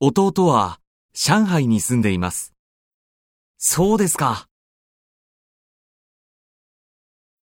弟は上海に住んでいます。そうですか。